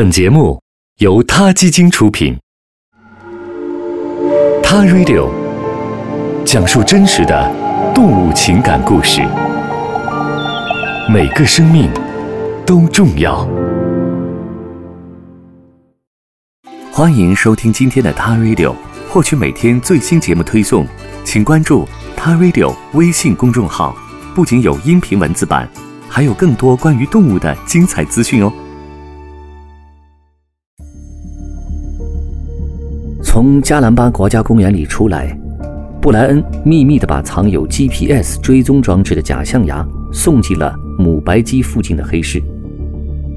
本节目由他基金出品，《他 Radio》讲述真实的动物情感故事，每个生命都重要。欢迎收听今天的《他 Radio》，获取每天最新节目推送，请关注《他 Radio》微信公众号，不仅有音频文字版，还有更多关于动物的精彩资讯哦。从加兰巴国家公园里出来，布莱恩秘密地把藏有 GPS 追踪装置的假象牙送进了母白基附近的黑市。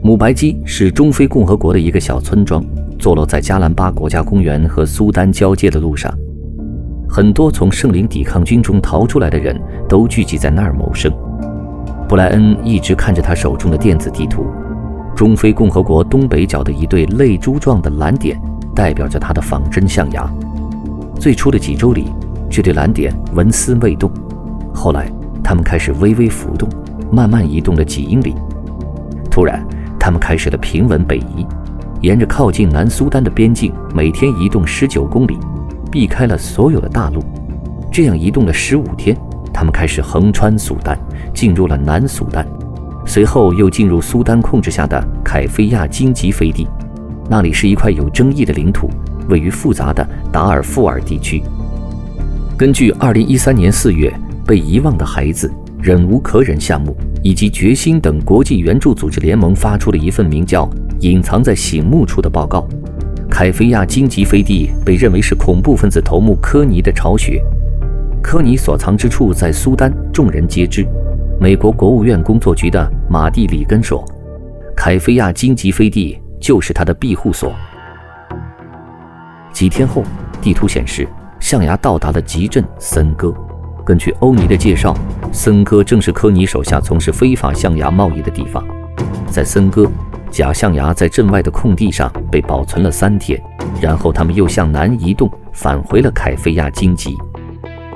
母白基是中非共和国的一个小村庄，坐落在加兰巴国家公园和苏丹交界的路上。很多从圣灵抵抗军中逃出来的人都聚集在那儿谋生。布莱恩一直看着他手中的电子地图，中非共和国东北角的一对泪珠状的蓝点。代表着它的仿真象牙。最初的几周里，这对蓝点纹丝未动，后来它们开始微微浮动，慢慢移动了几英里。突然，它们开始了平稳北移，沿着靠近南苏丹的边境，每天移动十九公里，避开了所有的大陆。这样移动了十五天，它们开始横穿苏丹，进入了南苏丹，随后又进入苏丹控制下的凯菲亚荆棘飞地。那里是一块有争议的领土，位于复杂的达尔富尔地区。根据2013年4月被遗忘的孩子、忍无可忍项目以及决心等国际援助组织联盟发出的一份名叫《隐藏在醒目处》的报告，凯菲亚荆棘飞地被认为是恐怖分子头目科尼的巢穴。科尼所藏之处在苏丹，众人皆知。美国国务院工作局的马蒂里根说：“凯菲亚荆棘飞地。”就是他的庇护所。几天后，地图显示象牙到达了集镇森哥。根据欧尼的介绍，森哥正是科尼手下从事非法象牙贸易的地方。在森哥，假象牙在镇外的空地上被保存了三天，然后他们又向南移动，返回了凯菲亚荆棘。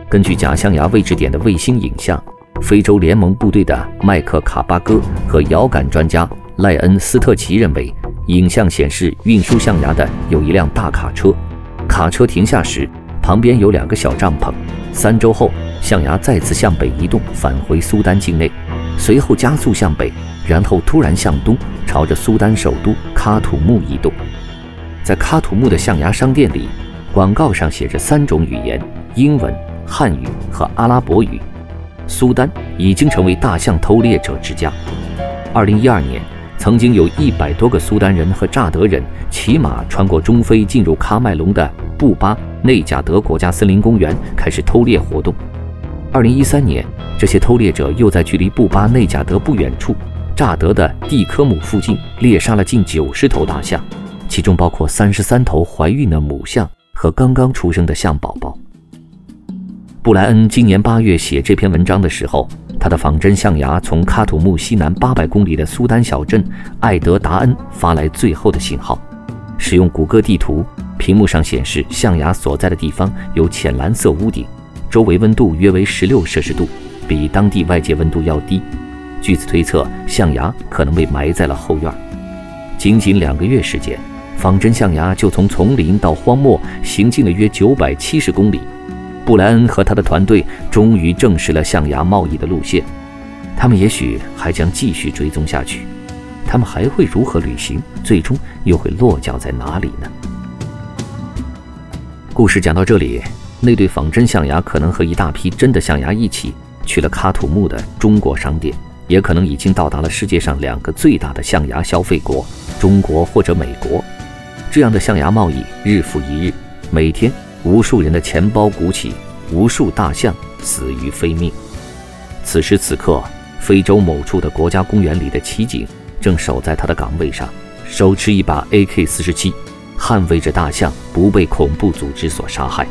根据假象牙位置点的卫星影像，非洲联盟部队的麦克卡巴戈和遥感专家赖恩斯特奇认为。影像显示，运输象牙的有一辆大卡车，卡车停下时，旁边有两个小帐篷。三周后，象牙再次向北移动，返回苏丹境内，随后加速向北，然后突然向东，朝着苏丹首都喀土穆移动。在喀土穆的象牙商店里，广告上写着三种语言：英文、汉语和阿拉伯语。苏丹已经成为大象偷猎者之家。二零一二年。曾经有一百多个苏丹人和乍得人骑马穿过中非，进入喀麦隆的布巴内贾德国家森林公园，开始偷猎活动。二零一三年，这些偷猎者又在距离布巴内贾德不远处乍得的蒂科姆附近猎杀了近九十头大象，其中包括三十三头怀孕的母象和刚刚出生的象宝宝。布莱恩今年八月写这篇文章的时候。他的仿真象牙从喀土穆西南八百公里的苏丹小镇艾德达恩发来最后的信号。使用谷歌地图，屏幕上显示象牙所在的地方有浅蓝色屋顶，周围温度约为十六摄氏度，比当地外界温度要低。据此推测，象牙可能被埋在了后院。仅仅两个月时间，仿真象牙就从丛林到荒漠行进了约九百七十公里。布莱恩和他的团队终于证实了象牙贸易的路线，他们也许还将继续追踪下去。他们还会如何旅行？最终又会落脚在哪里呢？故事讲到这里，那对仿真象牙可能和一大批真的象牙一起去了喀土穆的中国商店，也可能已经到达了世界上两个最大的象牙消费国——中国或者美国。这样的象牙贸易日复一日，每天。无数人的钱包鼓起，无数大象死于非命。此时此刻，非洲某处的国家公园里的骑警正守在他的岗位上，手持一把 AK-47，捍卫着大象不被恐怖组织所杀害。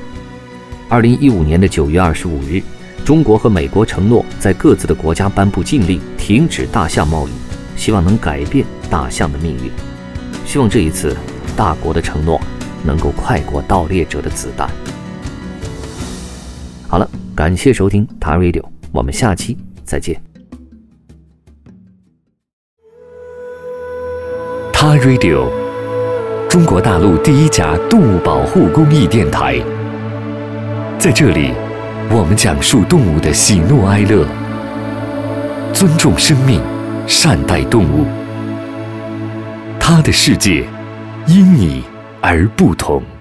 二零一五年的九月二十五日，中国和美国承诺在各自的国家颁布禁令，停止大象贸易，希望能改变大象的命运。希望这一次，大国的承诺。能够快过盗猎者的子弹。好了，感谢收听塔 Radio，我们下期再见。塔 Radio。中国大陆第一家动物保护公益电台。在这里，我们讲述动物的喜怒哀乐，尊重生命，善待动物。它的世界因你而不同。